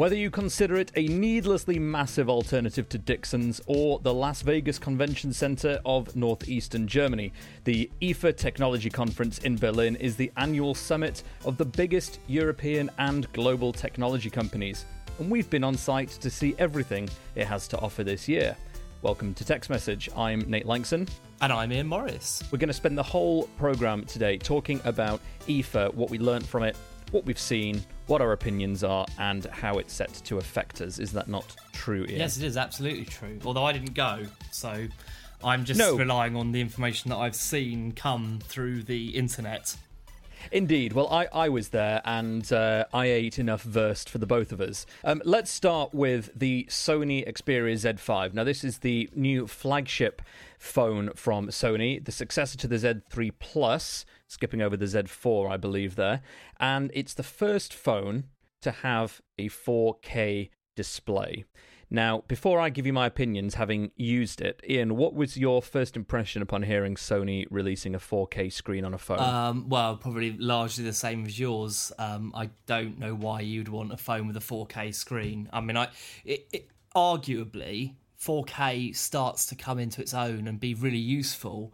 Whether you consider it a needlessly massive alternative to Dixons or the Las Vegas Convention Center of northeastern Germany, the IFA Technology Conference in Berlin is the annual summit of the biggest European and global technology companies. And we've been on site to see everything it has to offer this year. Welcome to Tech's Message. I'm Nate Lanxon. And I'm Ian Morris. We're going to spend the whole program today talking about IFA, what we learned from it, what we've seen, what our opinions are, and how it's set to affect us. Is that not true, Ian? Yes, it is absolutely true. Although I didn't go, so I'm just No. relying on the information that I've seen come through the internet. Indeed. Well, I, I was there and uh, I ate enough Wurst for the both of us. Um, let's start with the Sony Xperia Z5. Now, this is the new flagship phone from Sony, the successor to the Z3 Plus, skipping over the Z4, I believe, there. And it's the first phone to have a 4K display. Now, before I give you my opinions, having used it, Ian, what was your first impression upon hearing Sony releasing a 4K screen on a phone? Um, well, probably largely the same as yours. Um, I don't know why you'd want a phone with a 4K screen. I mean, I it, it, arguably 4K starts to come into its own and be really useful.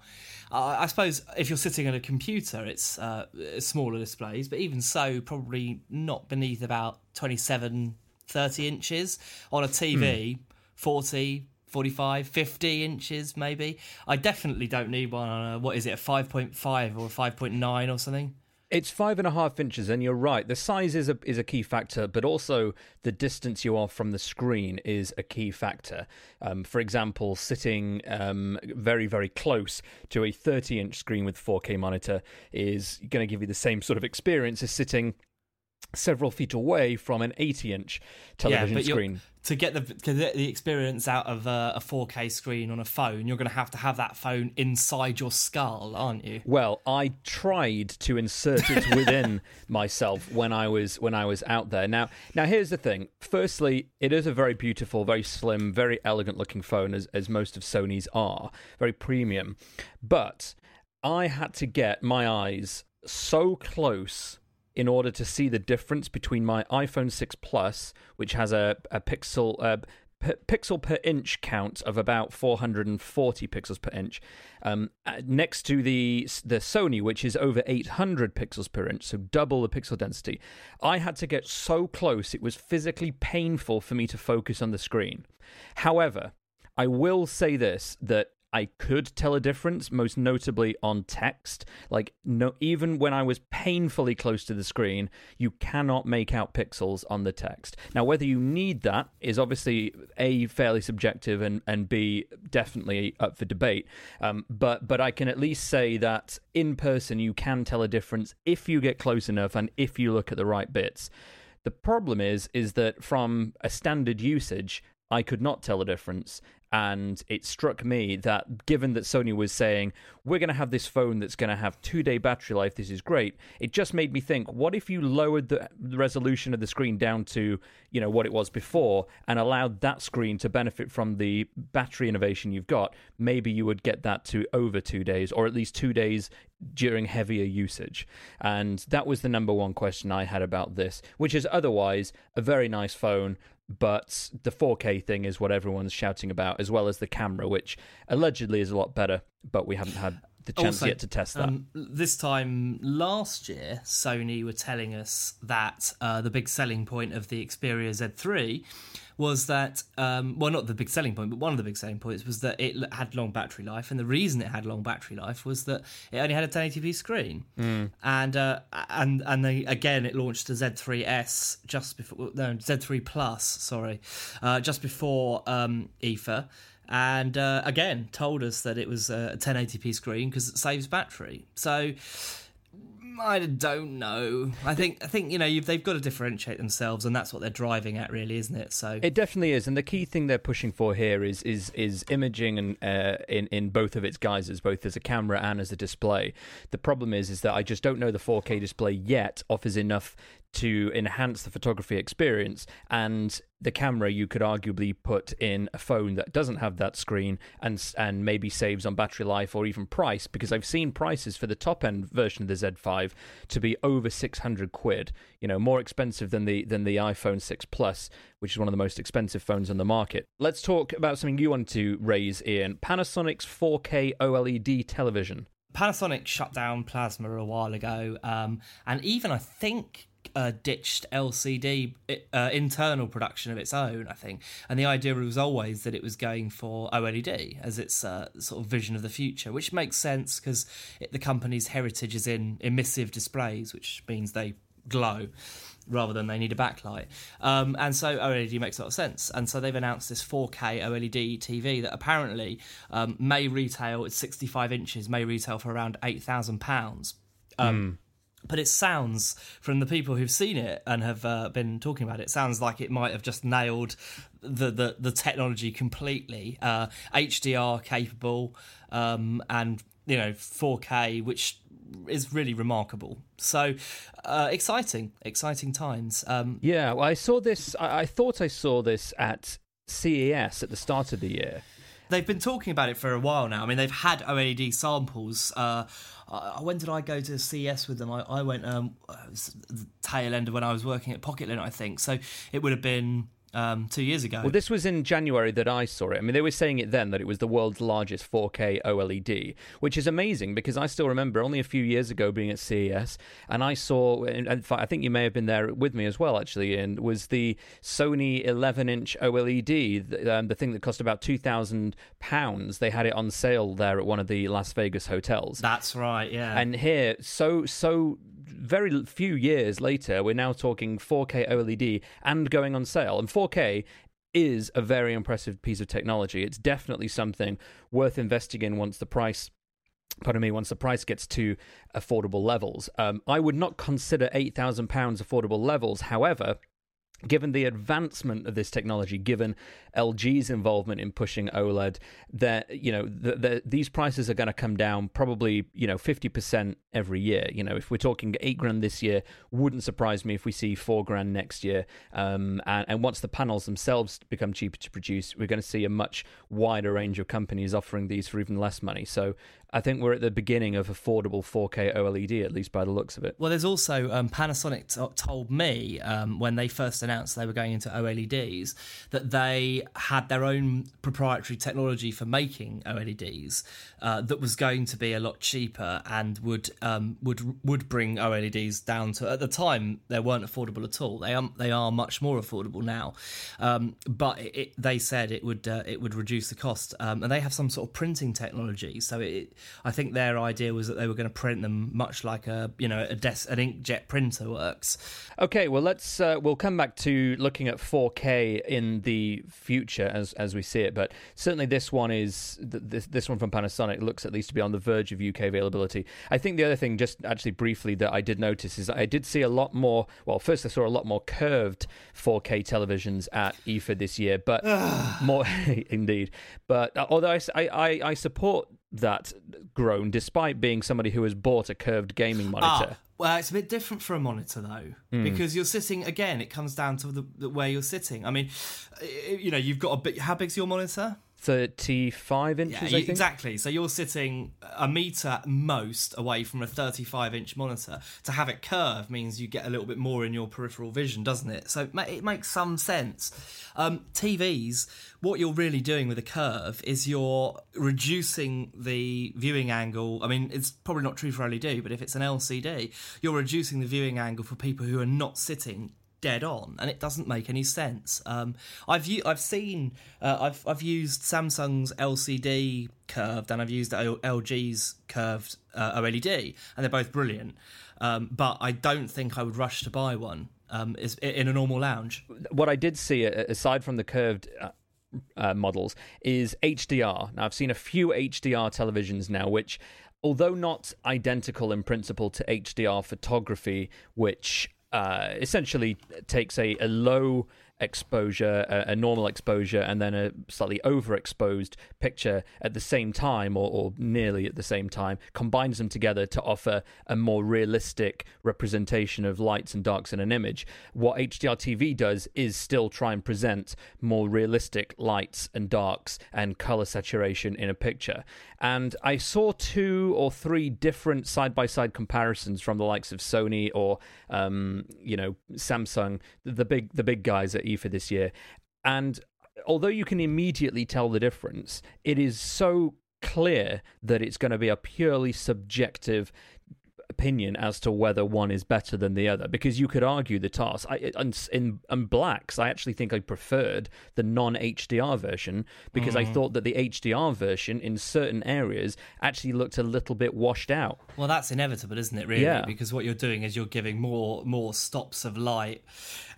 Uh, I suppose if you're sitting at a computer, it's uh, smaller displays, but even so, probably not beneath about 27, 30 inches. On a TV, 40, 45, 50 inches maybe. I definitely don't need one on a, what is it, a 5.5 or a 5.9 or something? It's five and a half inches, and you're right. The size is a is a key factor, but also the distance you are from the screen is a key factor. Um, for example, sitting um, very very close to a 30 inch screen with 4K monitor is going to give you the same sort of experience as sitting several feet away from an 80 inch television you're- screen. To get the to get the experience out of a, a 4K screen on a phone, you're going to have to have that phone inside your skull, aren't you? Well, I tried to insert it within myself when I was when I was out there. Now, now here's the thing. Firstly, it is a very beautiful, very slim, very elegant looking phone, as as most of Sony's are, very premium. But I had to get my eyes so close in order to see the difference between my iPhone 6 Plus, which has a, a pixel uh, pixel per inch count of about 440 pixels per inch, um, uh, next to the the Sony, which is over 800 pixels per inch, so double the pixel density. I had to get so close; it was physically painful for me to focus on the screen. However, I will say this that I could tell a difference, most notably on text. Like, no, even when I was painfully close to the screen, you cannot make out pixels on the text. Now, whether you need that is obviously a fairly subjective and and b definitely up for debate. Um, but but I can at least say that in person you can tell a difference if you get close enough and if you look at the right bits. The problem is is that from a standard usage, I could not tell a difference. And it struck me that given that Sony was saying, we're going to have this phone that's going to have two day battery life, this is great, it just made me think, what if you lowered the resolution of the screen down to, you know, what it was before and allowed that screen to benefit from the battery innovation you've got? Maybe you would get that to over two days or at least two days during heavier usage. And that was the number one question I had about this, which is otherwise a very nice phone, but the 4K thing is what everyone's shouting about, as well as the camera, which allegedly is a lot better, but we haven't had the chance Also, yet to test that. Um, this time last year, Sony were telling us that uh, the big selling point of the Xperia Z3 was that, um, well, not the big selling point, but one of the big selling points was that it had long battery life, and the reason it had long battery life was that it only had a 1080p screen, and uh, and and they, again it launched the Z3s just before, no Z3 Plus, sorry, uh, just before um, IFA and uh, again told us that it was a 1080p screen because it saves battery. So I don't know. I think I think you know they've got to differentiate themselves, and that's what they're driving at, really, isn't it? So it definitely is, and the key thing they're pushing for here is is is imaging and uh, in in both of its guises, both as a camera and as a display. The problem is is that I just don't know the 4K display yet offers enough to enhance the photography experience and the camera you could arguably put in a phone that doesn't have that screen and and maybe saves on battery life or even price because I've seen prices for the top end version of the Z5 to be over 600 quid you know more expensive than the than the iPhone 6 Plus which is one of the most expensive phones on the market. Let's talk about something you want to raise Ian. Panasonic's 4K OLED television. Panasonic shut down Plasma a while ago, um, and even I think uh, ditched LCD uh, internal production of its own, I think. And the idea was always that it was going for OLED as its uh, sort of vision of the future, which makes sense because the company's heritage is in emissive displays, which means they glow rather than they need a backlight. Um, and so OLED makes a lot of sense. And so they've announced this 4K OLED TV that apparently um, may retail, it's 65 inches, may retail for around £8,000. Um, mm but it sounds from the people who've seen it and have uh, been talking about it, it sounds like it might have just nailed the the, the technology completely. Uh, hdr capable um, and you know 4k which is really remarkable. So uh, exciting exciting times. Um, yeah well, i saw this I, I thought i saw this at ces at the start of the year. They've been talking about it for a while now. I mean they've had oled samples uh, uh, when did I go to CES with them? I, I went um, the tail end of when I was working at Pocketlint, I think. So it would have been um, two years ago. Well, this was in January that I saw it. I mean, they were saying it then that it was the world's largest 4K OLED, which is amazing because I still remember only a few years ago being at CES and I saw, in fact, I think you may have been there with me as well, actually, and was the Sony 11 inch OLED, the, um, the thing that cost about £2,000. They had it on sale there at one of the Las Vegas hotels. That's right, yeah. And here, so, so very few years later, we're now talking 4K OLED and going on sale. And 4K is a very impressive piece of technology. It's definitely something worth investing in once the price pardon me, once the price gets to affordable levels. Um, I would not consider £8,000 affordable levels. However, given the advancement of this technology, given LG's involvement in pushing OLED, that you know the, the, these prices are going to come down probably you know fifty percent every year. You know, if we're talking eight grand this year, wouldn't surprise me if we see four grand next year. Um, and, and once the panels themselves become cheaper to produce, we're going to see a much wider range of companies offering these for even less money. So I think we're at the beginning of affordable 4K OLED, at least by the looks of it. Well, there's also um, Panasonic t- told me um, when they first announced they were going into OLEDs that they had their own proprietary technology for making OLEDs uh, that was going to be a lot cheaper and would um, would would bring OLEDs down to at the time they weren't affordable at all. They are they are much more affordable now, um, but it, they said it would uh, it would reduce the cost, um, and they have some sort of printing technology. So it, I think their idea was that they were going to print them much like a you know a des- an inkjet printer works. Okay, well let's uh, we'll come back to looking at 4K in the future as as we see it, but certainly this one is this this one from Panasonic looks at least to be on the verge of UK availability. I think the other thing, just actually briefly, that I did notice is I did see a lot more. Well, first I saw a lot more curved 4K televisions at IFA this year, but more indeed. But uh, although I, I I support that grown, despite being somebody who has bought a curved gaming monitor. Ah, well, it's a bit different for a monitor though, mm. because you're sitting again. It comes down to the, the, where you're sitting. I mean, you know, you've got a bit. How big's your monitor? 35 inches, yeah, exactly. So you're sitting a meter most away from a 35 inch monitor. To have it curved means you get a little bit more in your peripheral vision, doesn't it? So it makes some sense. Um, TVs, what you're really doing with a curve is you're reducing the viewing angle. I mean, it's probably not true for LED, but if it's an LCD, you're reducing the viewing angle for people who are not sitting dead on, and it doesn't make any sense. Um, I've I've seen uh, I've I've used Samsung's LCD curved and I've used LG's curved uh, OLED, and they're both brilliant. Um, but I don't think I would rush to buy one um, is in a normal lounge. What I did see, aside from the curved. Uh, uh, models is HDR. Now, I've seen a few HDR televisions now, which although not identical in principle to HDR photography, which uh, essentially takes a, a low exposure, a, a, normal exposure, and then a slightly overexposed picture at the same time, or, or, nearly at the same time, combines them together to offer a more realistic representation of lights and darks in an image. What HDR TV does is still try and present more realistic lights and darks and color saturation in a picture. And I saw two or three different side by side comparisons from the likes of Sony or, um, you know, Samsung, the big the big guys at IFA this year. And although you can immediately tell the difference, it is so clear that it's going to be a purely subjective opinion as to whether one is better than the other because you could argue the task. I, in, in, blacks, I actually think I preferred the non HDR version because mm. I thought that the HDR version in certain areas actually looked a little bit washed out. Well, that's inevitable, isn't it? Really, yeah. because what you're doing is you're giving more more stops of light,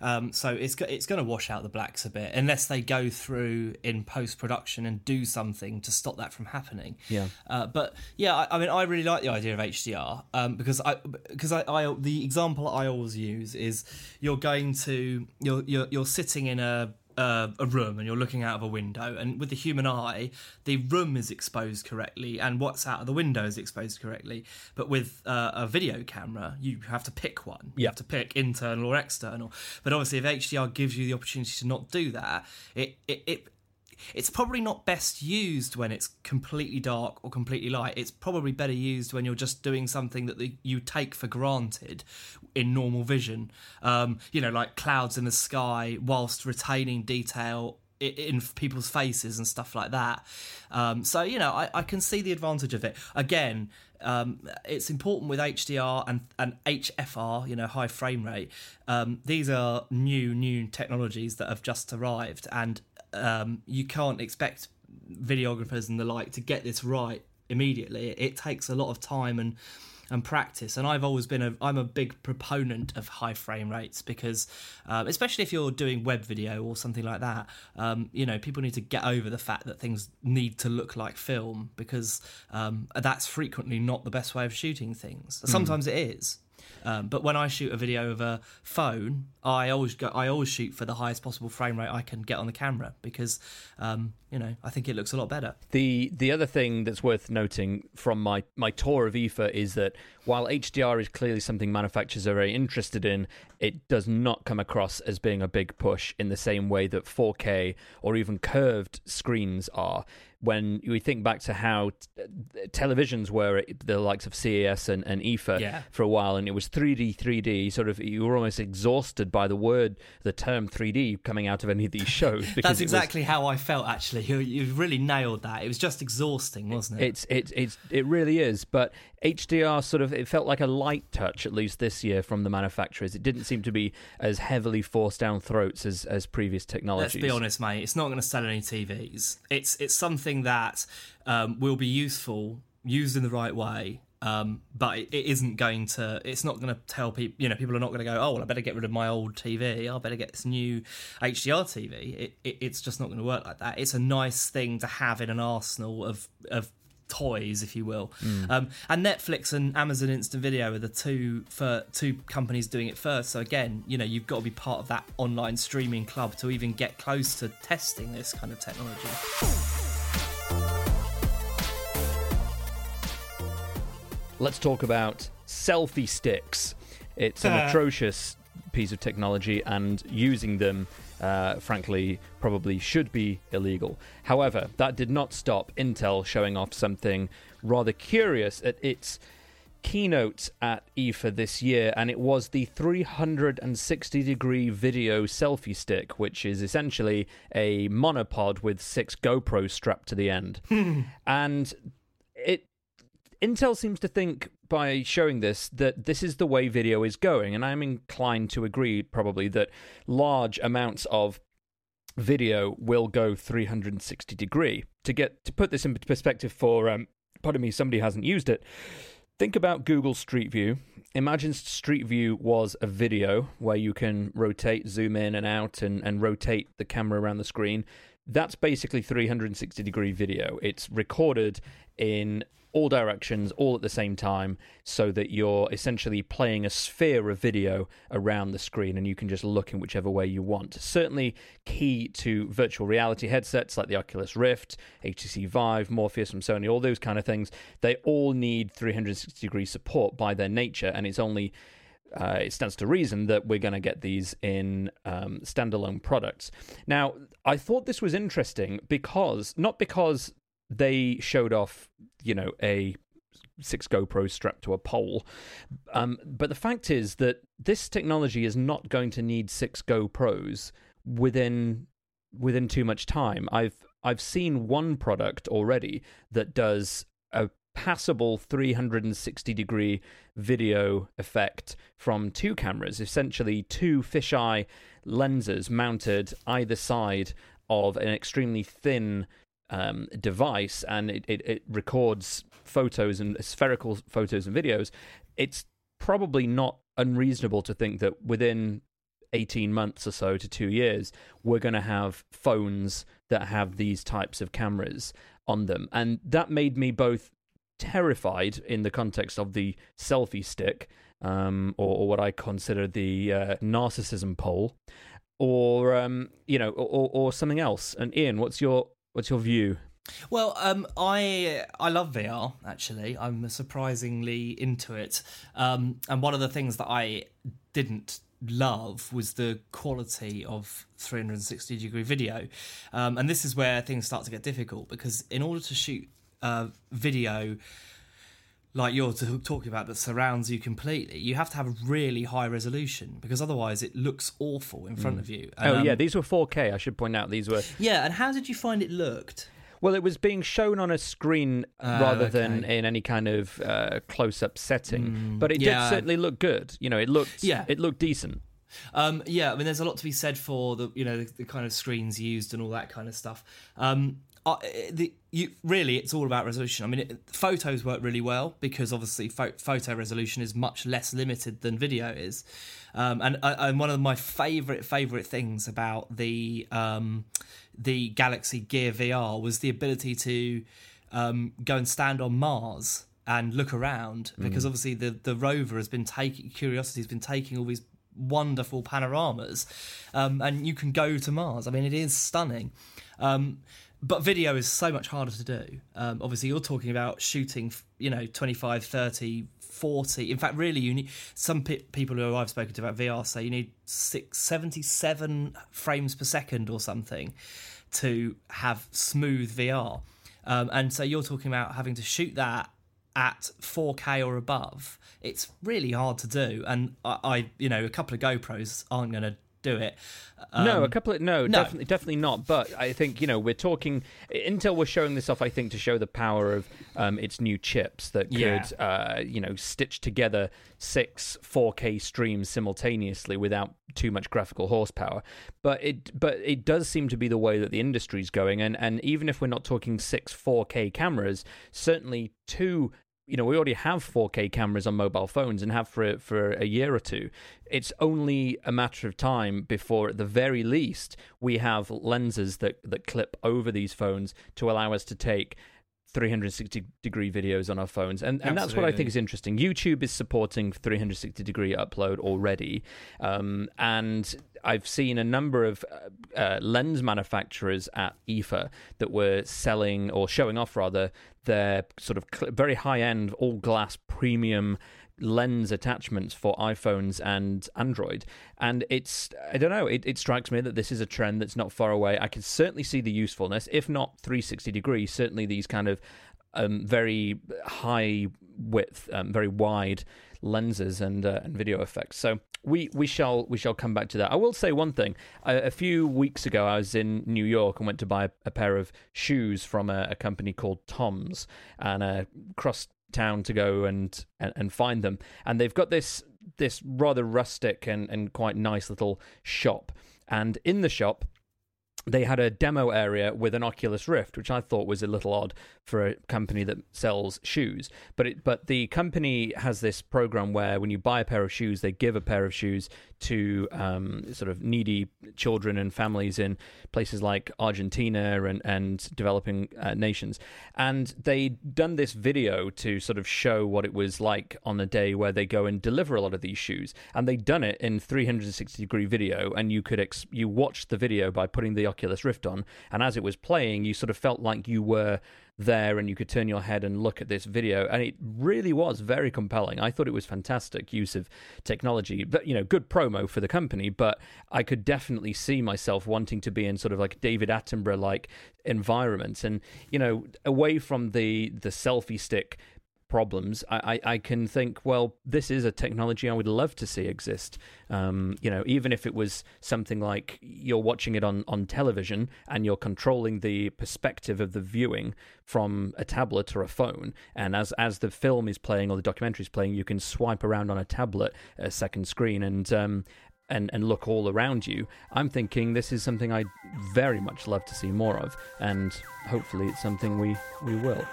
um, so it's it's going to wash out the blacks a bit unless they go through in post production and do something to stop that from happening. Yeah. Uh, but yeah, I, I, mean, I really like the idea of HDR um, because I because I, I the example I always use is you're going to you're you're, you're sitting in a uh, a room and you're looking out of a window, and with the human eye, the room is exposed correctly, and what's out of the window is exposed correctly. But with uh, a video camera, you have to pick one. You have to pick internal or external. But obviously, if HDR gives you the opportunity to not do that, it it, it it's probably not best used when it's completely dark or completely light. It's probably better used when you're just doing something that the, you take for granted in normal vision. Um, you know, like clouds in the sky, whilst retaining detail in people's faces and stuff like that. Um, so you know, I, I, can see the advantage of it. Again, um, it's important with HDR and and HFR, you know, high frame rate. Um, these are new new technologies that have just arrived, and um, you can't expect videographers and the like to get this right immediately. It, takes a lot of time and and practice. And I've always been a I'm a big proponent of high frame rates because, um, especially if you're doing web video or something like that, um, you know, people need to get over the fact that things need to look like film because um, that's frequently not the best way of shooting things. Hmm. Sometimes mm. it is. Um, but when I shoot a video of a phone, I always go. I always shoot for the highest possible frame rate I can get on the camera because, um, you know, I think it looks a lot better. The the other thing that's worth noting from my my tour of IFA is that while HDR is clearly something manufacturers are very interested in, it does not come across as being a big push in the same way that 4K or even curved screens are when we think back to how t- uh, televisions were the likes of CES and, and IFA yeah. for a while, and it was 3D, 3D. Sort of, you were almost exhausted by the word, the term 3D coming out of any of these shows. That's exactly was, how I felt. Actually, you you really nailed that. It was just exhausting, wasn't it? It's it's it's it really is. But HDR sort of it felt like a light touch at least this year from the manufacturers. It didn't seem to be as heavily forced down throats as as previous technologies. Let's be honest, mate. It's not going to sell any TVs. It's it's something that um, will be useful used in the right way. Um, but it, it isn't going to. It's not going to tell people. You know, people are not going to go. Oh, well, I better get rid of my old TV. I better get this new HDR TV. It, it, it's just not going to work like that. It's a nice thing to have in an arsenal of of toys, if you will. Mm. Um, and Netflix and Amazon Instant Video are the two for two companies doing it first. So again, you know, you've got to be part of that online streaming club to even get close to testing this kind of technology. Let's talk about selfie sticks. It's an atrocious piece of technology, and using them uh, frankly, probably should be illegal. However, that did not stop Intel showing off something rather curious at its keynote at IFA this year, and it was the 360 degree video selfie stick, which is essentially a monopod with six GoPros strapped to the end. and it Intel seems to think by showing this that this is the way video is going, and I'm inclined to agree probably that large amounts of video will go 360 degree. To get to put this in perspective for um, pardon me, somebody hasn't used it. Think about Google Street View. Imagine Street View was a video where you can rotate, zoom in and out, and, and rotate the camera around the screen that's basically 360 degree video. It's recorded in all directions, all at the same time, so that you're essentially playing a sphere of video around the screen and you can just look in whichever way you want. Certainly key to virtual reality headsets like the Oculus Rift, HTC Vive, Morpheus from Sony, all those kind of things. They all need 360 degree support by their nature, and it's only uh, it stands to reason that we're going to get these in um, standalone products. Now, I thought this was interesting because, not because they showed off, you know, a six GoPros strapped to a pole, um, but the fact is that this technology is not going to need six GoPros within within too much time. I've I've seen one product already that does a passable 360 degree video effect from two cameras, essentially two fisheye lenses mounted either side of an extremely thin um, device, and it, it, it records photos and spherical photos and videos. It's probably not unreasonable to think that within 18 months or so to two years, we're going to have phones that have these types of cameras on them. And that made me both terrified in the context of the selfie stick, um, or, or, what I consider the uh, narcissism pole, or um, you know, or, or something else. And Ian, what's your what's your view? Well, um, I I love VR. Actually, I'm surprisingly into it. Um, and one of the things that I didn't love was the quality of 360 degree video. Um, and this is where things start to get difficult because in order to shoot uh, video like you're talking about that surrounds you completely, you have to have really high resolution because otherwise it looks awful in front mm. of you. And, oh yeah, um, these were 4K. I should point out these were. Yeah, and how did you find it looked? Well, it was being shown on a screen uh, rather okay. than in any kind of uh, close-up setting, mm, but it yeah. did certainly look good. You know, it looked yeah. it looked decent. Um, yeah, I mean, there's a lot to be said for the you know the, the kind of screens used and all that kind of stuff. Um, uh, the, you really it's all about resolution. I mean, it, photos work really well because obviously pho- photo resolution is much less limited than video is. Um, and, uh, and one of my favorite favorite things about the um, the Galaxy Gear VR was the ability to um, go and stand on Mars and look around because mm. obviously the the rover has been taking Curiosity has been taking all these wonderful panoramas, um, and you can go to Mars. I mean, it is stunning. Um, but video is so much harder to do. Um, obviously, you're talking about shooting, you know, 25, 30, 40. In fact, really, you need some pe- people who I've spoken to about VR say you need six, 77 frames per second or something to have smooth VR. Um, and so you're talking about having to shoot that at 4K or above. It's really hard to do. And I, I you know, a couple of GoPros aren't going to do it. Um, no, a um, couple of no, no, definitely, definitely not. But I think you know we're talking. Intel was showing this off, I think, to show the power of um, its new chips that could, yeah. uh, you know, stitch together six 4K streams simultaneously without too much graphical horsepower. But it, but it does seem to be the way that the industry's going. And and even if we're not talking six 4K cameras, certainly two you know, we already have 4K cameras on mobile phones and have for for a year or two. It's only a matter of time before, at the very least, we have lenses that that clip over these phones to allow us to take 360 degree videos on our phones and, and that's what i think is interesting. Youtube is supporting 360 degree upload already um, and i've seen a number of uh, uh, lens manufacturers at IFA that were selling or showing off rather their sort of cl- very high end all glass premium lens attachments for iPhones and Android. And it's, I don't know, it, it strikes me that this is a trend that's not far away. I can certainly see the usefulness, if not 360 degrees, certainly these kind of um, very high width, um, very wide lenses and uh, and video effects. So we we shall we shall come back to that. I will say one thing. A, a few weeks ago, I was in New York and went to buy a, a pair of shoes from a, a, company called Tom's, and uh, crossed town to go and, and, and find them. And they've got this this rather rustic and, and quite nice little shop. And in the shop, they had a demo area with an Oculus Rift, which I thought was a little odd for a company that sells shoes. But it, but the company has this program where when you buy a pair of shoes, they give a pair of shoes to um, sort of needy children and families in places like Argentina and and developing uh, nations. And they'd done this video to sort of show what it was like on a day where they go and deliver a lot of these shoes. And they'd done it in 360 degree video, and you could ex- you watched the video by putting the Oculus Rift on, and as it was playing, you sort of felt like you were there and you could turn your head and look at this video. And it really was very compelling. I thought it was fantastic use of technology but you know good promo for the company but i could definitely see myself wanting to be in sort of like david attenborough like environment and you know away from the the selfie stick problems, I, I, I, can think, well, this is a technology I would love to see exist. Um, you know, even if it was something like you're watching it on, on television and you're controlling the perspective of the viewing from a tablet or a phone, and as as the film is playing or the documentary is playing, you can swipe around on a tablet, a second screen, and um, and, and look all around you. I'm thinking this is something I'd very much love to see more of, and hopefully it's something we, we will.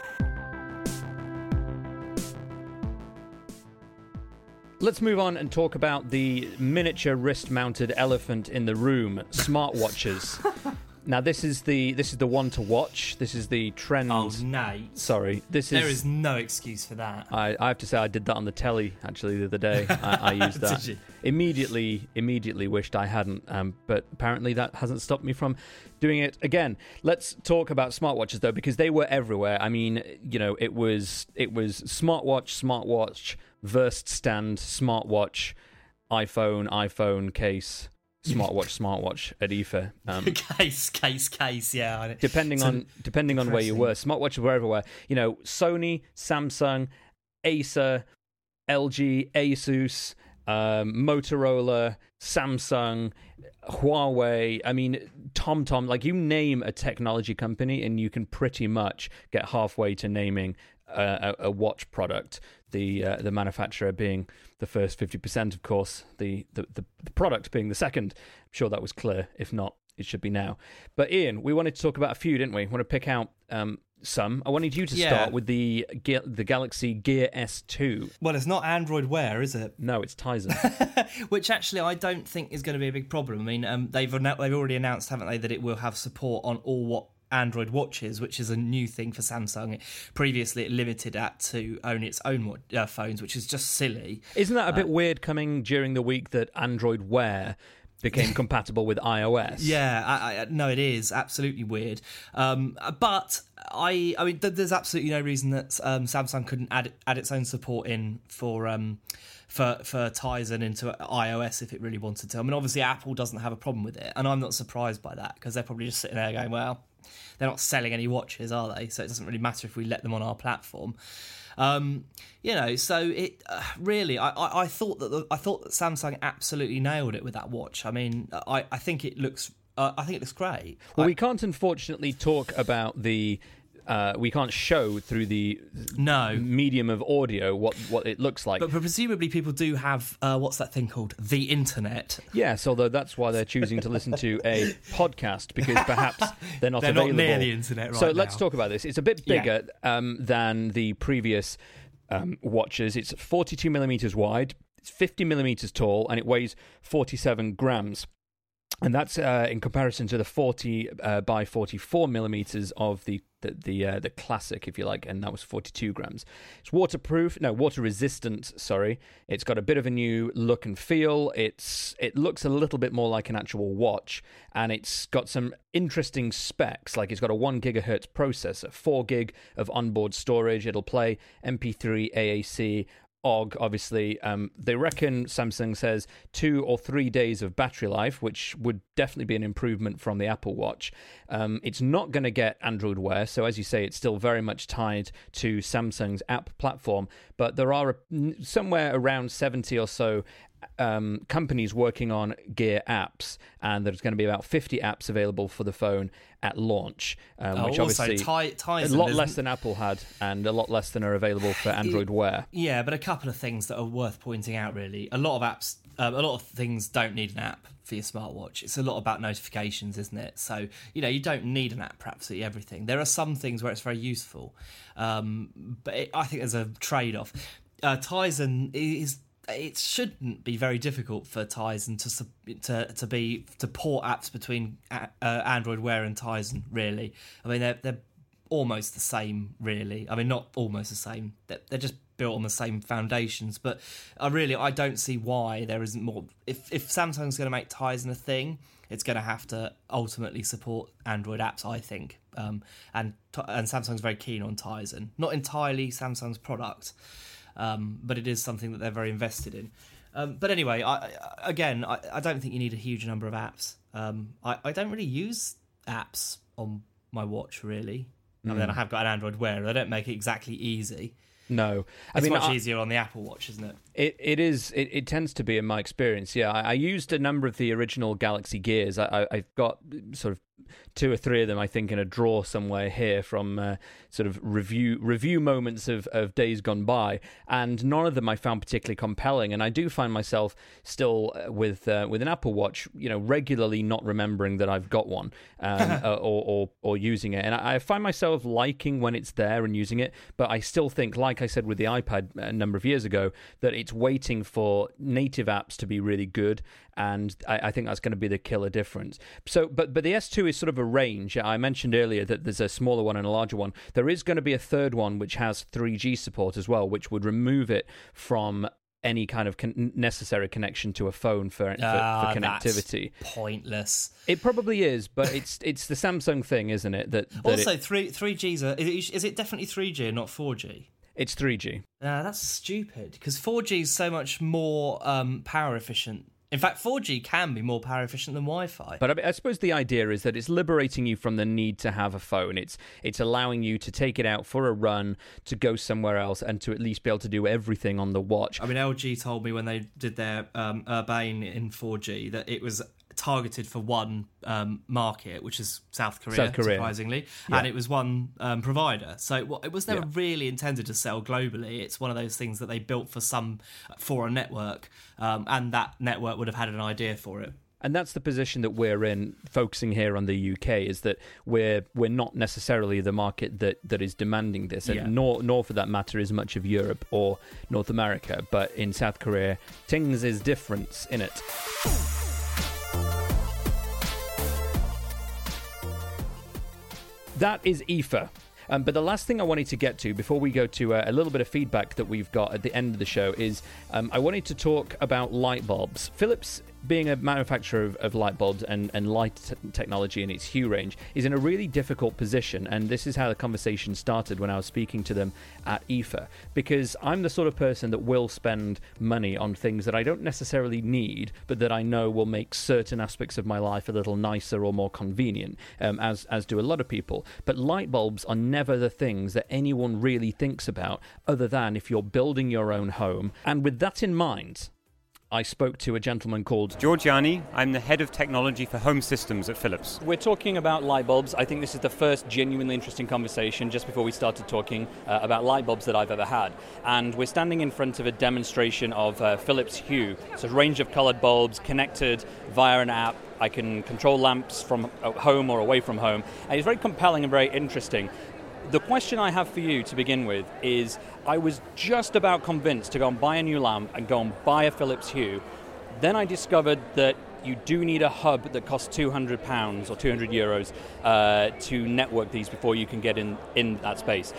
Let's move on and talk about the miniature wrist-mounted elephant in the room, smartwatches. now this is the this is the one to watch. This is the trend. Oh, Nate. Sorry, this is. There is no excuse for that. I, I have to say I did that on the telly actually the other day. I, I used that. Immediately, immediately wished I hadn't, um, but apparently that hasn't stopped me from doing it again. Let's talk about smartwatches though, because they were everywhere. I mean, you know, it was it was smartwatch, smartwatch Wurst stand, smartwatch, iPhone, iPhone case, smartwatch, smartwatch at IFA. Um, case, case, case. Yeah. Depending on depending on where you were, smartwatches were everywhere. You know, Sony, Samsung, Acer, LG, Asus, um, Motorola, Samsung, Huawei. I mean, TomTom. Like you name a technology company, and you can pretty much get halfway to naming a, a, watch product. The uh, the manufacturer being the first fifty percent, of course. The, the the the product being the second. I'm sure that was clear. If not, it should be now. But Ian, we wanted to talk about a few, didn't we? we want to pick out um, some. I wanted you to yeah. start with the the Galaxy Gear S2. Well, it's not Android Wear, is it? No, it's Tizen. Which actually I don't think is going to be a big problem. I mean, um, they've they've already announced, haven't they, that it will have support on all what Android watches, which is a new thing for Samsung. Previously, it limited that to only its own uh, phones, which is just silly. Isn't that a bit uh, weird coming during the week that Android Wear became compatible with iOS? Yeah, I, I, no, it is absolutely weird. Um, but I, I mean, th- there's absolutely no reason that um, Samsung couldn't add add its own support in for. Um, for for Tizen into iOS if it really wanted to. I mean, obviously Apple doesn't have a problem with it, and I'm not surprised by that because they're probably just sitting there going, "Well, they're not selling any watches, are they? So it doesn't really matter if we let them on our platform. Um, you know, so it uh, really, I, I, I, thought that the, I thought that Samsung absolutely nailed it with that watch. I mean, I, I think it looks. Uh, I think it looks great. Well, we can't unfortunately talk about the uh, we can't show through the no medium of audio what, what it looks like. But, presumably, people do have uh, what's that thing called? The internet. Yes, although that's why they're choosing to listen to a podcast because perhaps they're not they're available. not near the internet right So now. let's talk about this. It's a bit bigger yeah. um, than the previous um, watches. It's 42 millimeters wide. It's 50 millimeters tall, and it weighs 47 grams and that's uh, in comparison to the 40 uh, by 44 millimeters of the the the, uh, the, classic, if you like, and that was 42 grams. It's waterproof, no, water resistant. Sorry, it's got a bit of a new look and feel. It's it looks a little bit more like an actual watch, and it's got some interesting specs. Like it's got a one gigahertz processor, four gig of onboard storage. It'll play MP3 AAC OGG, obviously, um, they reckon Samsung says two or three days of battery life, which would definitely be an improvement from the Apple Watch. Um, it's not going to get Android Wear, so as you say, it's still very much tied to Samsung's app platform. But there are a, somewhere around 70 or so um, companies working on Gear apps, and there's going to be about 50 apps available for the phone at launch, um, oh, which obviously tie, ties a lot less than Apple had, and a lot less than are available for Android Wear. Yeah, but a couple of things that are worth pointing out. Really, a lot of apps um, a lot of things don't need an app for your smartwatch. It's a lot about notifications, isn't it? So you know you don't need an app for absolutely everything. There are some things where it's very useful, um, but it, I think there's a trade off. Uh, Tizen is it shouldn't be very difficult for Tizen to to to be to port apps between uh, Android Wear and Tizen. Really, I mean they're they're almost the same. Really, I mean not almost the same. They're, they're just built on the same foundations. But I really I don't see why there isn't more. If if Samsung's going to make Tizen a thing, it's going to have to ultimately support Android apps. I think, um, and and Samsung's very keen on Tizen. Not entirely Samsung's product, um, but it is something that they're very invested in. Um, but anyway, I, again, I, I, don't think you need a huge number of apps. Um, I, I don't really use apps on my watch really. Mm. I mean, I have got an Android Wear. They don't make it exactly easy. No, I it's mean, much easier on the Apple Watch, isn't it? It it is. It, it tends to be in my experience. Yeah, I, I used a number of the original Galaxy Gears. I, I, have got sort of two or three of them, I think, in a drawer somewhere here from uh, sort of review review moments of, of days gone by, and none of them I found particularly compelling. And I do find myself still uh, with uh, with an Apple Watch, you know, regularly not remembering that I've got one um, uh, or, or or using it, and I, I find myself liking when it's there and using it, but I still think, like I said with the iPad a number of years ago, that it's waiting for native apps to be really good, and I, I think that's going to be the killer difference. So, but but the S2 is sort of a range. I mentioned earlier that there's a smaller one and a larger one. There is going to be a third one which has 3G support as well, which would remove it from any kind of con- necessary connection to a phone for, for, uh, for connectivity. pointless. It probably is, but it's it's the Samsung thing, isn't it? That, that also it, three three Gs. Are, is it definitely three G and not four G? It's 3G. Uh, that's stupid because 4G is so much more um, power efficient in fact, 4G can be more power efficient than Wi-Fi. But I, I, suppose the idea is that it's liberating you from the need to have a phone. It's it's allowing you to take it out for a run, to go somewhere else, and to at least be able to do everything on the watch. I mean, LG told me when they did their um, Urbane in 4G that it was targeted for one um, market, which is South Korea, South Korea. surprisingly, yeah. and it was one um, provider. So well, it was never yeah. really intended to sell globally. It's one of those things that they built for some for a network, um, and that network would have had an idea for it. And that's the position that we're in, focusing here on the UK, is that we're we're not necessarily the market that, that is demanding this, yeah. nor nor for that matter is much of Europe or North America. But in South Korea, things is different in it. That is IFA. Um, but the last thing I wanted to get to before we go to uh, a little bit of feedback that we've got at the end of the show is um, I wanted to talk about light bulbs. Philips being a manufacturer of, of light bulbs and, and light t- technology in its hue range is in a really difficult position. And this is how the conversation started when I was speaking to them at IFA. Because I'm the sort of person that will spend money on things that I don't necessarily need, but that I know will make certain aspects of my life a little nicer or more convenient, um, as, as do a lot of people. But light bulbs are never the things that anyone really thinks about, other than if you're building your own home. And with that in mind, I spoke to a gentleman called George Yianni. I'm the head of technology for home systems at Philips. We're talking about light bulbs. I think this is the first genuinely interesting conversation just before we started talking uh, about light bulbs that I've ever had. And we're standing in front of a demonstration of uh, Philips Hue. It's a range of colored bulbs connected via an app. I can control lamps from uh, home or away from home. And it's very compelling and very interesting. The question I have for you to begin with is I was just about convinced to go and buy a new lamp and go and buy a Philips Hue. Then I discovered that you do need a hub that costs 200 pounds or 200 euros uh, to network these before you can get in, in that space.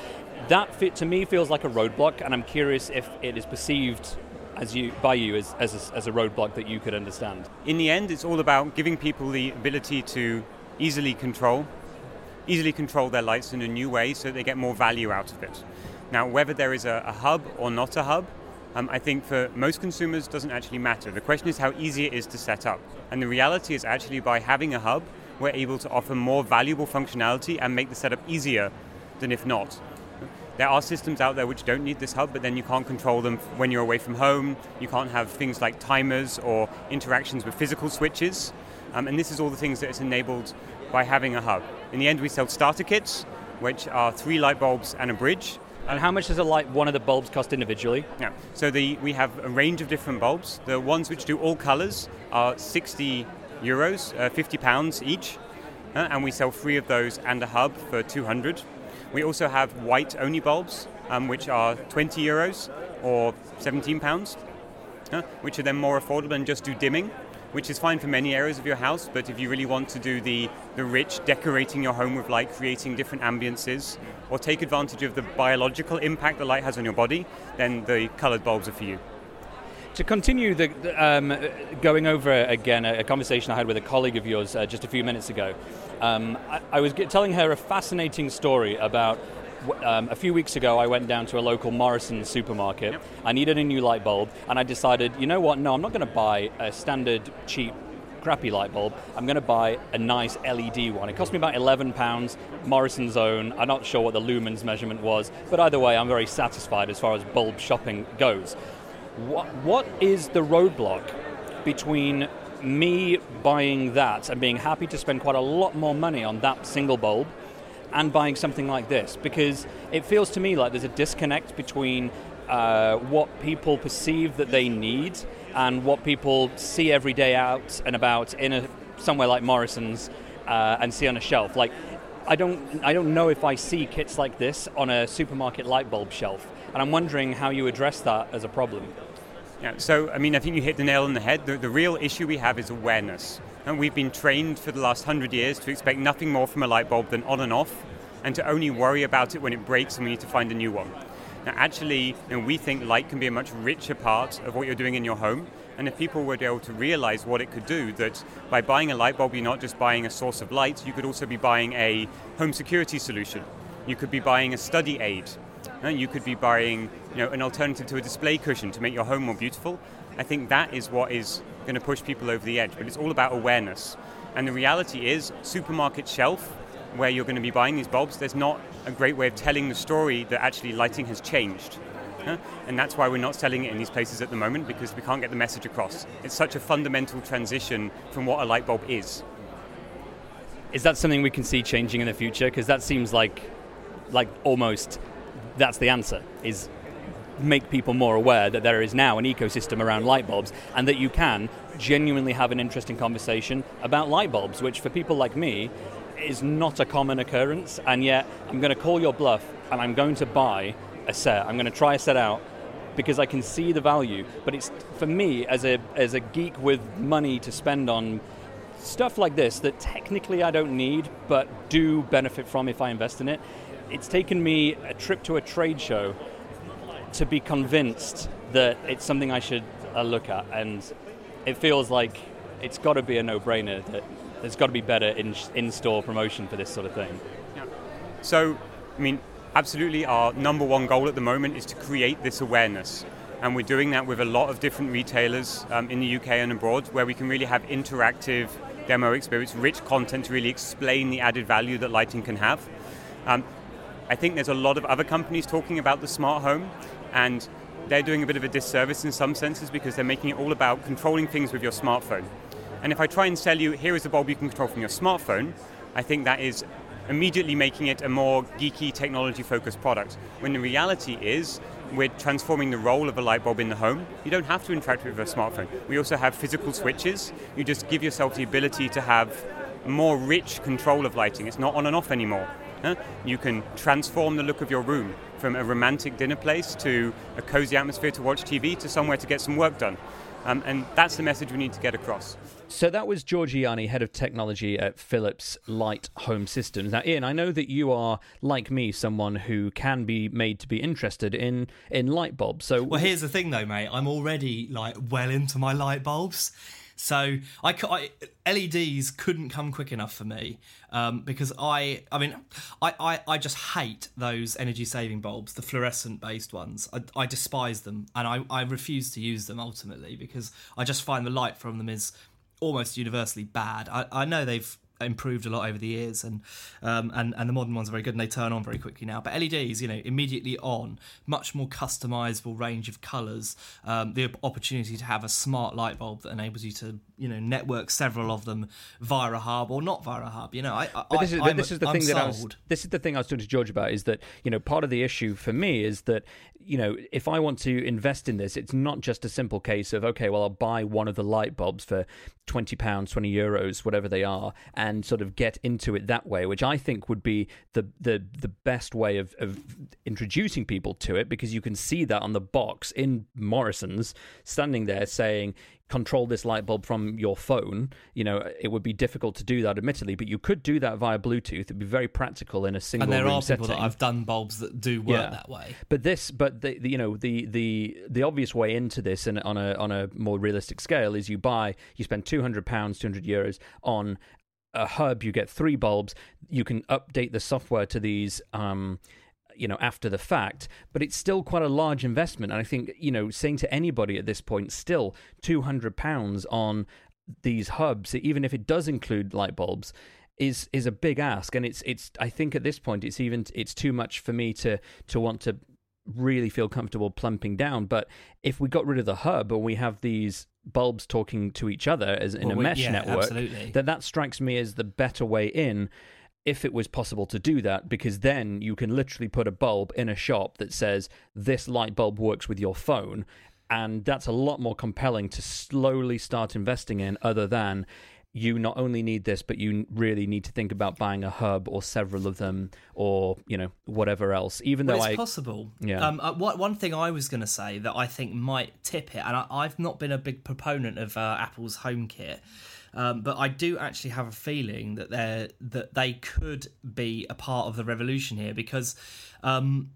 That fit, to me feels like a roadblock, and I'm curious if it is perceived as you by you as, as, a, as a roadblock that you could understand. In the end, it's all about giving people the ability to easily control easily control their lights in a new way so they get more value out of it. Now, whether there is a, a hub or not a hub, um, I think for most consumers doesn't actually matter. The question is how easy it is to set up. And the reality is actually by having a hub, we're able to offer more valuable functionality and make the setup easier than if not. There are systems out there which don't need this hub, but then you can't control them when you're away from home. You can't have things like timers or interactions with physical switches. Um, and this is all the things that it's enabled by having a hub. In the end, we sell starter kits, which are three light bulbs and a bridge. And how much does a light one of the bulbs cost individually? Yeah. So the we have a range of different bulbs. The ones which do all colours are 60 euros, uh, 50 pounds each, uh, and we sell three of those and a hub for 200. We also have white only bulbs, um, which are 20 euros or 17 pounds, uh, which are then more affordable and just do dimming which is fine for many areas of your house, but if you really want to do the, the rich decorating your home with light, creating different ambiances, or take advantage of the biological impact the light has on your body, then the colored bulbs are for you. To continue the, um, going over again a, conversation I had with a colleague of yours uh, just a few minutes ago, um, I, I was telling her a fascinating story about um, a few weeks ago, I went down to a local Morrison's supermarket. Yep. I needed a new light bulb, and I decided, you know what? No, I'm not going to buy a standard cheap crappy light bulb. I'm going to buy a nice LED one. It cost me about 11 pounds, Morrison's own. I'm not sure what the lumens measurement was, but either way, I'm very satisfied as far as bulb shopping goes. What, what is the roadblock between me buying that and being happy to spend quite a lot more money on that single bulb and buying something like this because it feels to me like there's a disconnect between uh, what people perceive that they need and what people see every day out and about in a somewhere like Morrison's uh, and see on a shelf. Like, I don't, I don't know if I see kits like this on a supermarket light bulb shelf, and I'm wondering how you address that as a problem. Yeah, so I mean, I think you hit the nail on the head. The, the real issue we have is awareness. And we've been trained for the last hundred years to expect nothing more from a light bulb than on and off, and to only worry about it when it breaks and we need to find a new one. Now, actually, you know, we think light can be a much richer part of what you're doing in your home. And if people were able to realize what it could do, that by buying a light bulb, you're not just buying a source of light, you could also be buying a home security solution. You could be buying a study aid. You could be buying you know, an alternative to a display cushion to make your home more beautiful. I think that is what is going to push people over the edge, but it's all about awareness. And the reality is, supermarket shelf, where you're going to be buying these bulbs, there's not a great way of telling the story that actually lighting has changed. And that's why we're not selling it in these places at the moment because we can't get the message across. It's such a fundamental transition from what a light bulb is. Is that something we can see changing in the future? Because that seems like, like almost, that's the answer. Is make people more aware that there is now an ecosystem around light bulbs and that you can genuinely have an interesting conversation about light bulbs, which for people like me is not a common occurrence. And yet, I'm going to call your bluff and I'm going to buy a set. I'm going to try a set out because I can see the value. But it's for me as a as a geek with money to spend on stuff like this that technically I don't need but do benefit from if I invest in it. It's taken me a trip to a trade show to be convinced that it's something I should uh, look at, and it feels like it's got to be a no-brainer that there's got to be better in, in-store promotion for this sort of thing. Yeah. So, I mean, absolutely, our number one goal at the moment is to create this awareness. And we're doing that with a lot of different retailers um, in the UK and abroad where we can really have interactive demo experience, rich content to really explain the added value that lighting can have. Um, I think there's a lot of other companies talking about the smart home, and they're doing a bit of a disservice in some senses because they're making it all about controlling things with your smartphone. And if I try and sell you, here is a bulb you can control from your smartphone, I think that is immediately making it a more geeky, technology focused product. When the reality is, we're transforming the role of a light bulb in the home. You don't have to interact with a smartphone. We also have physical switches. You just give yourself the ability to have more rich control of lighting. It's not on and off anymore. You can transform the look of your room from a romantic dinner place to a cozy atmosphere to watch TV to somewhere to get some work done. Um, and that's the message we need to get across. So that was George Yianni, head of technology at Philips Light Home Systems. Now, Ian, I know that you are, like me, someone who can be made to be interested in in light bulbs. So, well, here's the thing, though, mate. I'm already like well into my light bulbs. So I, I, LEDs couldn't come quick enough for me um, because I I mean I, I, I just hate those energy saving bulbs, the fluorescent based ones. I, I despise them and I, I refuse to use them ultimately because I just find the light from them is almost universally bad. I, I know they've improved a lot over the years, and um, and and the modern ones are very good, and they turn on very quickly now. But LEDs, you know, immediately on, much more customizable range of colors, um, the opportunity to have a smart light bulb that enables you to you know network several of them via a hub or not via a hub. You know, I, but this is, I, this is the I'm thing that. I was. This is the thing I was talking to George about is that you know part of the issue for me is that you know if I want to invest in this, it's not just a simple case of okay, well I'll buy one of the light bulbs for twenty pounds, twenty euros, whatever they are, and sort of get into it that way, which I think would be the the the best way of, of introducing people to it because you can see that on the box in Morrison's standing there saying control this light bulb from your phone. You know, it would be difficult to do that, admittedly, but you could do that via Bluetooth. It'd be very practical in a single and there room are people setting. that I've done bulbs that do work Yeah. that way. But this, but the, the you know the the the obvious way into this, and on a on a more realistic scale, is you buy you spend two hundred pounds, two hundred euros on a hub. You get three bulbs. You can update the software to these. Um, you know, after the fact, but it's still quite a large investment. And I think, you know, saying to anybody at this point, still two hundred pounds on these hubs, even if it does include light bulbs, is is a big ask. And it's it's I think at this point it's even it's too much for me to to want to really feel comfortable plumping down. But if we got rid of the hub and we have these bulbs talking to each other as in Well, a we- mesh yeah, network, absolutely. then that strikes me as the better way in. If it was possible to do that, because then you can literally put a bulb in a shop that says this light bulb works with your phone, and that's a lot more compelling to slowly start investing in. Other than you not only need this, but you really need to think about buying a hub or several of them, or you know whatever else. Even Well, though it's I possible. Yeah. Um, uh, what, one thing I was going to say that I think might tip it, and I, I've not been a big proponent of uh, Apple's HomeKit, um, but I do actually have a feeling that they that they could be a part of the revolution here because. Um,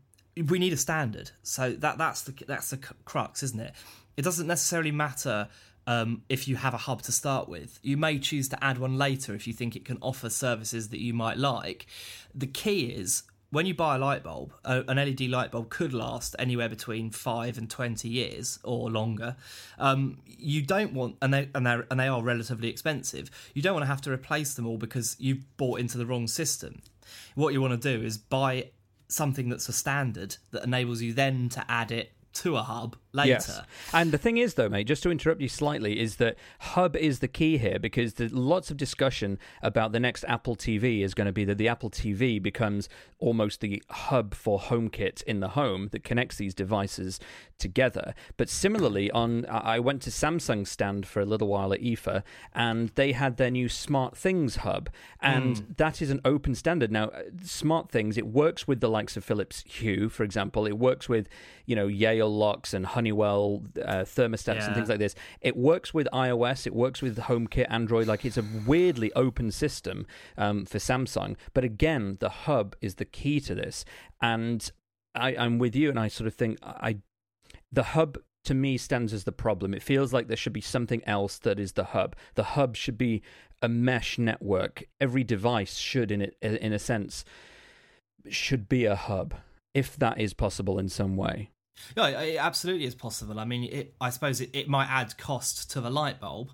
we need a standard, so that that's the that's the crux, isn't it? It doesn't necessarily matter um, if you have a hub to start with. You may choose to add one later if you think it can offer services that you might like. The key is when you buy a light bulb, a- an LED light bulb could last anywhere between five and twenty years or longer. Um, you don't want, and they and and they are relatively expensive. You don't want to have to replace them all because you've bought into the wrong system. What you want to do is buy something that's a standard that enables you then to add it to a hub later. Yes. And the thing is, though, mate, just to interrupt you slightly, is that Hub is the key here because there's lots of discussion about the next Apple TV is going to be that the Apple TV becomes almost the hub for HomeKit in the home that connects these devices together. But similarly, on I went to Samsung's stand for a little while at IFA, and they had their new Smart Things hub, and hmm. that is an open standard now. Smart Things it works with the likes of Philips Hue, for example. It works with you know Yale locks and Honeywell uh, thermostats and things like this. It works with iOS. It works with HomeKit, Android. Like it's a weirdly open system um, for Samsung. But again, the hub is the key to this, and I, I'm with you. And I sort of think I the hub to me stands as the problem. It feels like there should be something else that is the hub. The hub should be a mesh network. Every device should, in it, in a sense, should be a hub, if that is possible in some way. No, it absolutely is possible. I mean, it, I suppose it, it might add cost to the light bulb,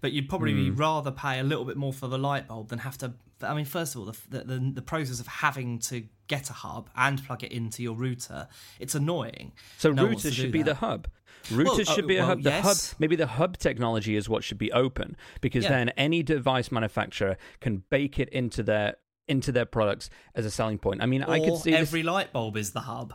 but you'd probably Hmm. rather pay a little bit more for the light bulb than have to. I mean, first of all, the, the the process of having to get a hub and plug it into your router, it's annoying. So No routers should be the hub. Routers uh, should be a well, hub. The yes. hub, maybe the hub technology is what should be open because Yeah. then any device manufacturer can bake it into their into their products as a selling point. I mean, I could Or see this. every light bulb is the hub.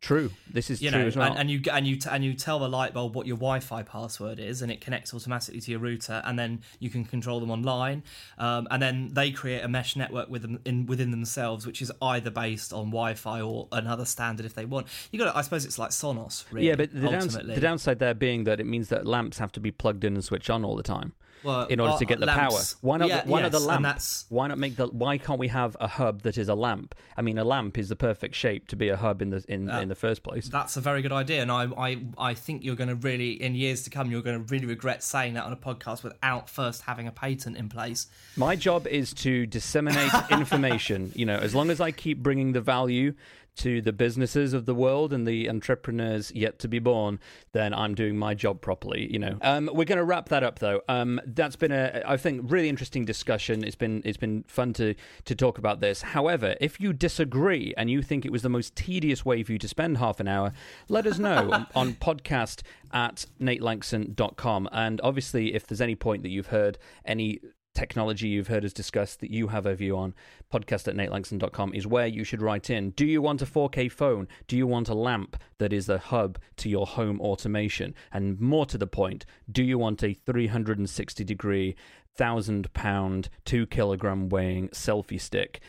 True, this is you true know, as well. and, and you and you t- and you tell the light bulb what your Wi-Fi password is, and it connects automatically to your router, and then you can control them online. Um, and then they create a mesh network with them in within themselves, which is either based on Wi-Fi or another standard if they want. You got, I suppose it's like Sonos, really. yeah, but the, downs- the downside there being that it means that lamps have to be plugged in and switched on all the time. Well, in order uh, to get the lamps- power. Why not? yeah, why not the yes, lamp? Why not make the? Why can't we have a hub that is a lamp? I mean, a lamp is the perfect shape to be a hub in the in, Uh, in the first place. That's a very good idea, and I, I, I think you're going to really, in years to come, you're going to really regret saying that on a podcast without first having a patent in place. My job is to disseminate information. You know, as long as I keep bringing the value to the businesses of the world and the entrepreneurs yet to be born, then I'm doing my job properly. You know, um, we're going to wrap that up though. Um, that's been a, I think, really interesting discussion. It's been it's been fun to to talk about this. However, if you disagree and you think it was the most tedious way for you to spend half an hour, let us know on, on podcast at natelanxon.com. And obviously, if there's any point that you've heard any technology you've heard us discuss that you have a view on, podcast at natelanxon.com is where you should write in. Do you want a 4K phone? Do you want a lamp that is the hub to your home automation? And more to the point, do you want a 360 degree, thousand pound, two kilogram weighing selfie stick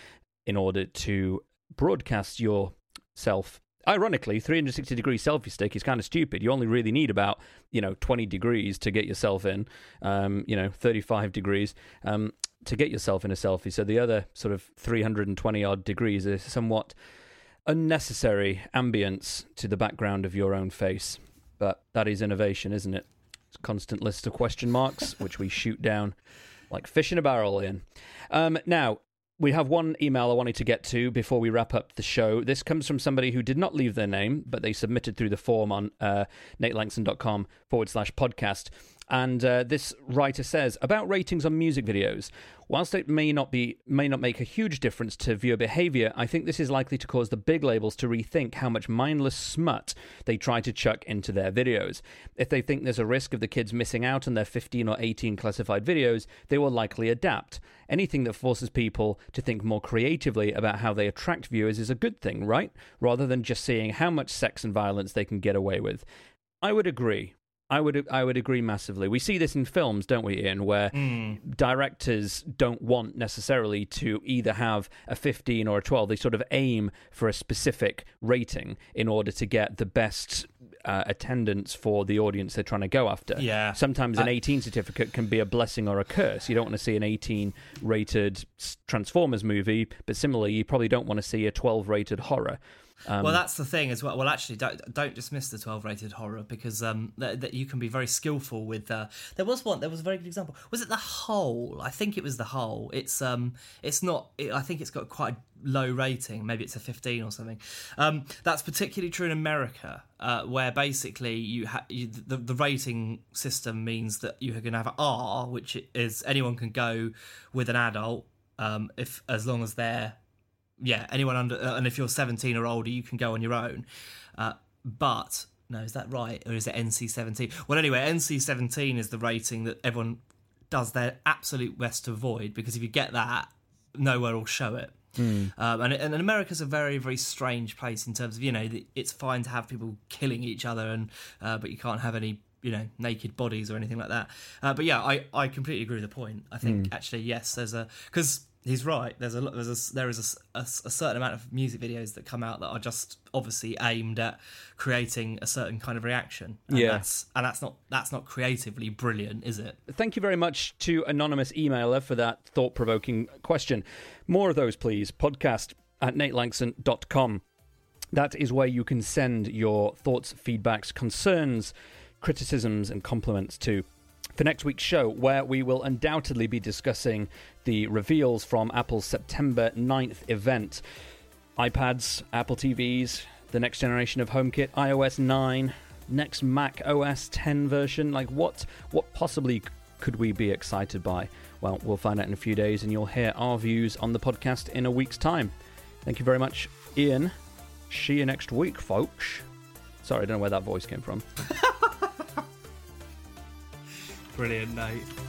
in order to broadcast yourself ironically 360 degree selfie stick is kind of stupid. You only really need about you know 20 degrees to get yourself in um, you know 35 degrees um, to get yourself in a selfie. So the other sort of 320 odd degrees is somewhat unnecessary ambience to the background of your own face. But that is innovation isn't it? It's constant list of question marks which we shoot down like fish in a barrel in um, now we have one email I wanted to get to before we wrap up the show. This comes from somebody who did not leave their name, but they submitted through the form on uh, natelanxon.com forward slash podcast. And uh, this writer says about ratings on music videos. Whilst it may not be may not make a huge difference to viewer behavior, I think this is likely to cause the big labels to rethink how much mindless smut they try to chuck into their videos. If they think there's a risk of the kids missing out on their 15 or 18 classified videos, they will likely adapt. Anything that forces people to think more creatively about how they attract viewers is a good thing, right? Rather than just seeing how much sex and violence they can get away with. I would agree. I would I would agree massively. We see this in films, don't we, Ian, where Hmm. directors don't want necessarily to either have a 15 or a 12. They sort of aim for a specific rating in order to get the best uh, attendance for the audience they're trying to go after. Yeah. Sometimes an Uh, 18 certificate can be a blessing or a curse. You don't want to see an 18 rated Transformers movie, but similarly, you probably don't want to see a 12 rated horror. Um, well, that's the thing as well. Well, actually, don't don't dismiss the twelve rated horror because um that, that you can be very skillful with. Uh, there was one. There was a very good example. Was it the Hole? I think it was the Hole. It's um it's not. It, I think it's got quite a low rating. Maybe it's a fifteen or something. Um, that's particularly true in America, uh, where basically you have the the rating system means that you're going to have R, which is anyone can go with an adult. Um, if as long as they're yeah, anyone under, uh, and if you're 17 or older, you can go on your own. Uh, but no, is that right, or is it NC 17? Well, anyway, NC 17 is the rating that everyone does their absolute best to avoid because if you get that, nowhere will show it. Um, and, and America's a very, very strange place in terms of you know the- it's fine to have people killing each other, and uh, but you can't have any you know naked bodies or anything like that. Uh, but yeah, I, I completely agree with the point. I think actually yes, there's a because he's right. There's a lot- there's a. There is a certain amount of music videos that come out that are just obviously aimed at creating a certain kind of reaction. And Yeah. that's, and that's not that's not creatively brilliant, is it? Thank you very much to anonymous emailer for that thought provoking question. More of those, please. Podcast at natelanxon.com. That is where you can send your thoughts, feedbacks, concerns, criticisms, and compliments to. For next week's show, where we will undoubtedly be discussing the reveals from Apple's September 9th event iPads, Apple TVs, the next generation of HomeKit, iOS 9, next Mac OS 10 version. Like, what, what possibly could we be excited by? Well, we'll find out in a few days, and you'll hear our views on the podcast in a week's time. Thank you very much, Ian. See you next week, folks. Sorry, I don't know where that voice came from. Brilliant, Nate.